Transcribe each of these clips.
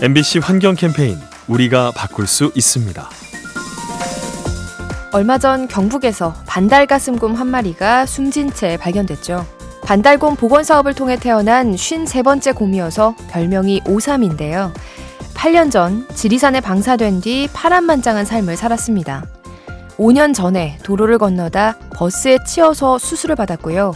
MBC 환경 캠페인 우리가 바꿀 수 있습니다. 얼마 전 경북에서 반달가슴곰 한 마리가 숨진 채 발견됐죠. 반달곰 복원 사업을 통해 태어난 53번째 곰이어서 별명이 오삼인데요. 8년 전 지리산에 방사된 뒤 파란만장한 삶을 살았습니다. 5년 전에 도로를 건너다 버스에 치여서 수술을 받았고요.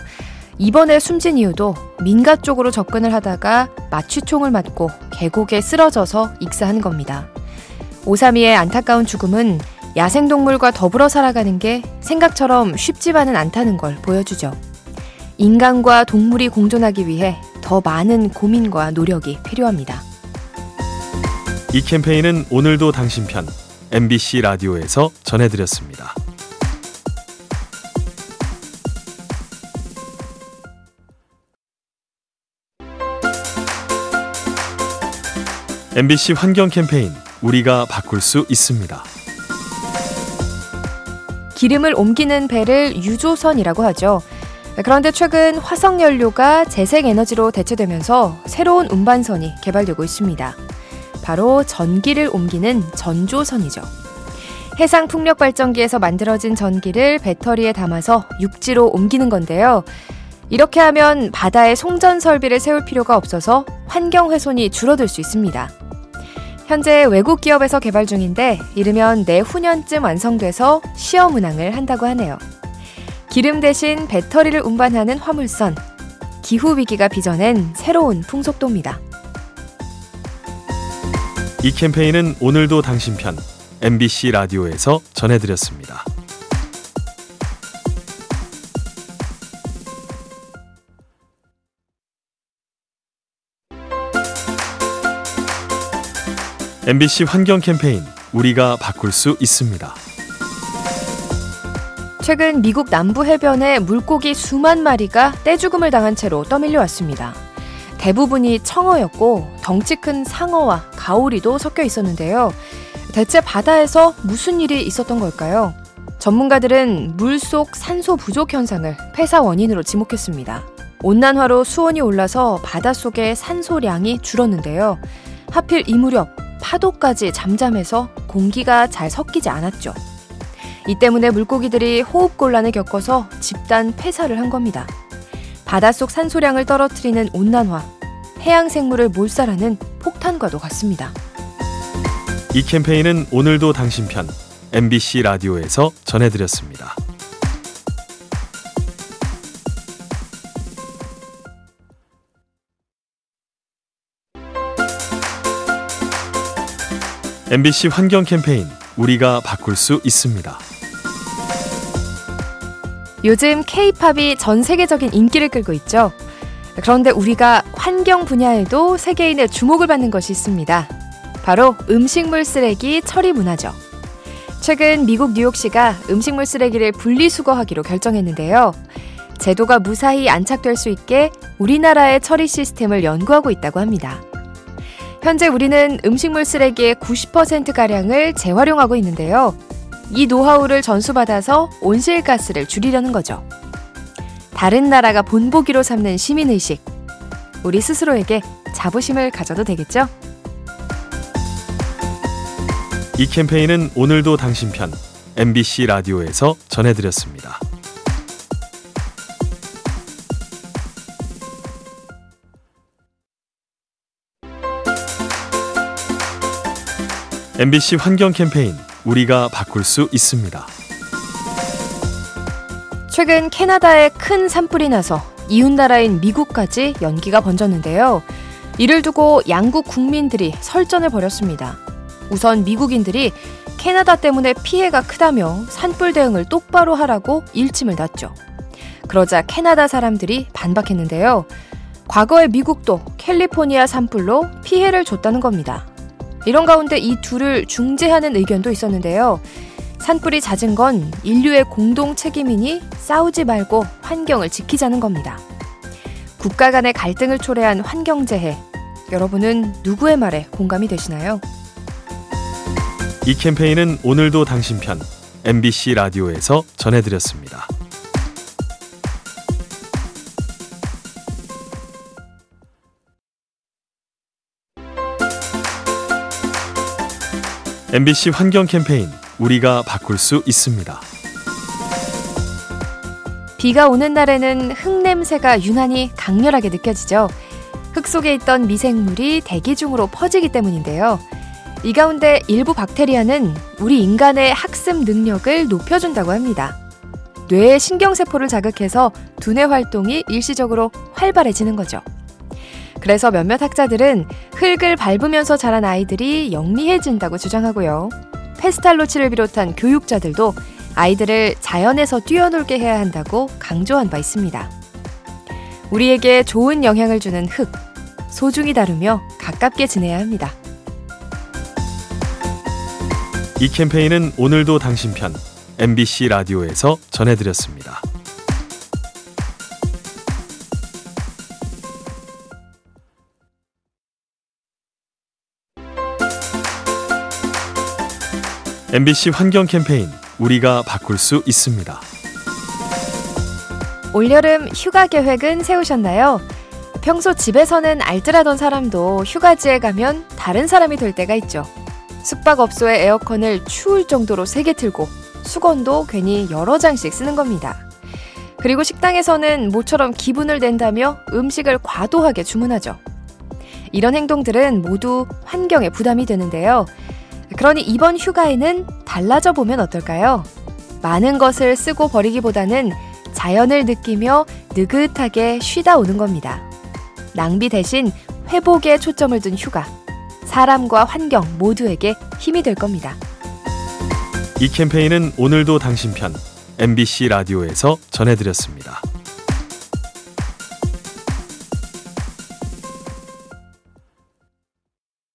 이번에 숨진 이유도 민가 쪽으로 접근을 하다가 마취총을 맞고 계곡에 쓰러져서 익사한 겁니다. 오삼이의 안타까운 죽음은 야생동물과 더불어 살아가는 게 생각처럼 쉽지만은 않다는 걸 보여주죠. 인간과 동물이 공존하기 위해 더 많은 고민과 노력이 필요합니다. 이 캠페인은 오늘도 당신 편 MBC 라디오에서 전해드렸습니다. MBC 환경 캠페인 우리가 바꿀 수 있습니다. 기름을 옮기는 배를 유조선이라고 하죠. 그런데 최근 화석 연료가 재생 에너지로 대체되면서 새로운 운반선이 개발되고 있습니다. 바로 전기를 옮기는 전조선이죠. 해상 풍력 발전기에서 만들어진 전기를 배터리에 담아서 육지로 옮기는 건데요. 이렇게 하면 바다에 송전 설비를 세울 필요가 없어서 환경 훼손이 줄어들 수 있습니다. 현재 외국 기업에서 개발 중인데 이르면 내후년쯤 완성돼서 시험 운항을 한다고 하네요. 기름 대신 배터리를 운반하는 화물선. 기후 위기가 빚어낸 새로운 풍속도입니다. 이 캠페인은 오늘도 당신 편 MBC 라디오에서 전해드렸습니다. MBC 환경 캠페인 우리가 바꿀 수 있습니다. 최근 미국 남부 해변에 물고기 수만 마리가 떼죽음을 당한 채로 떠밀려 왔습니다. 대부분이 청어였고 덩치 큰 상어와 가오리도 섞여 있었는데요. 대체 바다에서 무슨 일이 있었던 걸까요? 전문가들은 물속 산소 부족 현상을 폐사 원인으로 지목했습니다. 온난화로 수온이 올라서 바닷속의 산소량이 줄었는데요. 하필 이 무렵 파도까지 잠잠해서 공기가 잘 섞이지 않았죠. 이 때문에 물고기들이 호흡 곤란을 겪어서 집단 폐사를 한 겁니다. 바닷속 산소량을 떨어뜨리는 온난화, 해양 생물을 몰살하는 폭탄과도 같습니다. 이 캠페인은 오늘도 당신 편 MBC 라디오에서 전해드렸습니다. MBC 환경 캠페인 우리가 바꿀 수 있습니다. 요즘 K-팝이 전 세계적인 인기를 끌고 있죠. 그런데 우리가 환경 분야에도 세계인의 주목을 받는 것이 있습니다. 바로 음식물 쓰레기 처리 문화죠. 최근 미국 뉴욕시가 음식물 쓰레기를 분리수거하기로 결정했는데요. 제도가 무사히 안착될 수 있게 우리나라의 처리 시스템을 연구하고 있다고 합니다. 현재 우리는 음식물 쓰레기의 90%가량을 재활용하고 있는데요. 이 노하우를 전수받아서 온실가스를 줄이려는 거죠. 다른 나라가 본보기로 삼는 시민의식. 우리 스스로에게 자부심을 가져도 되겠죠? 이 캠페인은 오늘도 당신 편 MBC 라디오에서 전해드렸습니다. MBC 환경 캠페인 우리가 바꿀 수 있습니다. 최근 캐나다에 큰 산불이 나서 이웃 나라인 미국까지 연기가 번졌는데요. 이를 두고 양국 국민들이 설전을 벌였습니다. 우선 미국인들이 캐나다 때문에 피해가 크다며 산불 대응을 똑바로 하라고 일침을 놨죠. 그러자 캐나다 사람들이 반박했는데요. 과거에 미국도 캘리포니아 산불로 피해를 줬다는 겁니다. 이런 가운데 이 둘을 중재하는 의견도 있었는데요. 산불이 잦은 건 인류의 공동 책임이니 싸우지 말고 환경을 지키자는 겁니다. 국가 간의 갈등을 초래한 환경재해. 여러분은 누구의 말에 공감이 되시나요? 이 캠페인은 오늘도 당신 편 MBC 라디오에서 전해드렸습니다. MBC 환경 캠페인 우리가 바꿀 수 있습니다. 비가 오는 날에는 흙 냄새가 유난히 강렬하게 느껴지죠. 흙 속에 있던 미생물이 대기 중으로 퍼지기 때문인데요. 이 가운데 일부 박테리아는 우리 인간의 학습 능력을 높여준다고 합니다. 뇌의 신경세포를 자극해서 두뇌 활동이 일시적으로 활발해지는 거죠. 그래서 몇몇 학자들은 흙을 밟으면서 자란 아이들이 영리해진다고 주장하고요. 페스탈로치를 비롯한 교육자들도 아이들을 자연에서 뛰어놀게 해야 한다고 강조한 바 있습니다. 우리에게 좋은 영향을 주는 흙, 소중히 다루며 가깝게 지내야 합니다. 이 캠페인은 오늘도 당신 편 MBC 라디오에서 전해드렸습니다. MBC 환경 캠페인 우리가 바꿀 수 있습니다. 올여름 휴가 계획은 세우셨나요? 평소 집에서는 알뜰하던 사람도 휴가지에 가면 다른 사람이 될 때가 있죠. 숙박업소의 에어컨을 추울 정도로 세게 틀고 수건도 괜히 여러 장씩 쓰는 겁니다. 그리고 식당에서는 모처럼 기분을 낸다며 음식을 과도하게 주문하죠. 이런 행동들은 모두 환경에 부담이 되는데요. 그러니 이번 휴가에는 달라져 보면 어떨까요? 많은 것을 쓰고 버리기보다는 자연을 느끼며 느긋하게 쉬다 오는 겁니다. 낭비 대신 회복에 초점을 둔 휴가. 사람과 환경 모두에게 힘이 될 겁니다. 이 캠페인은 오늘도 당신 편 MBC 라디오에서 전해드렸습니다.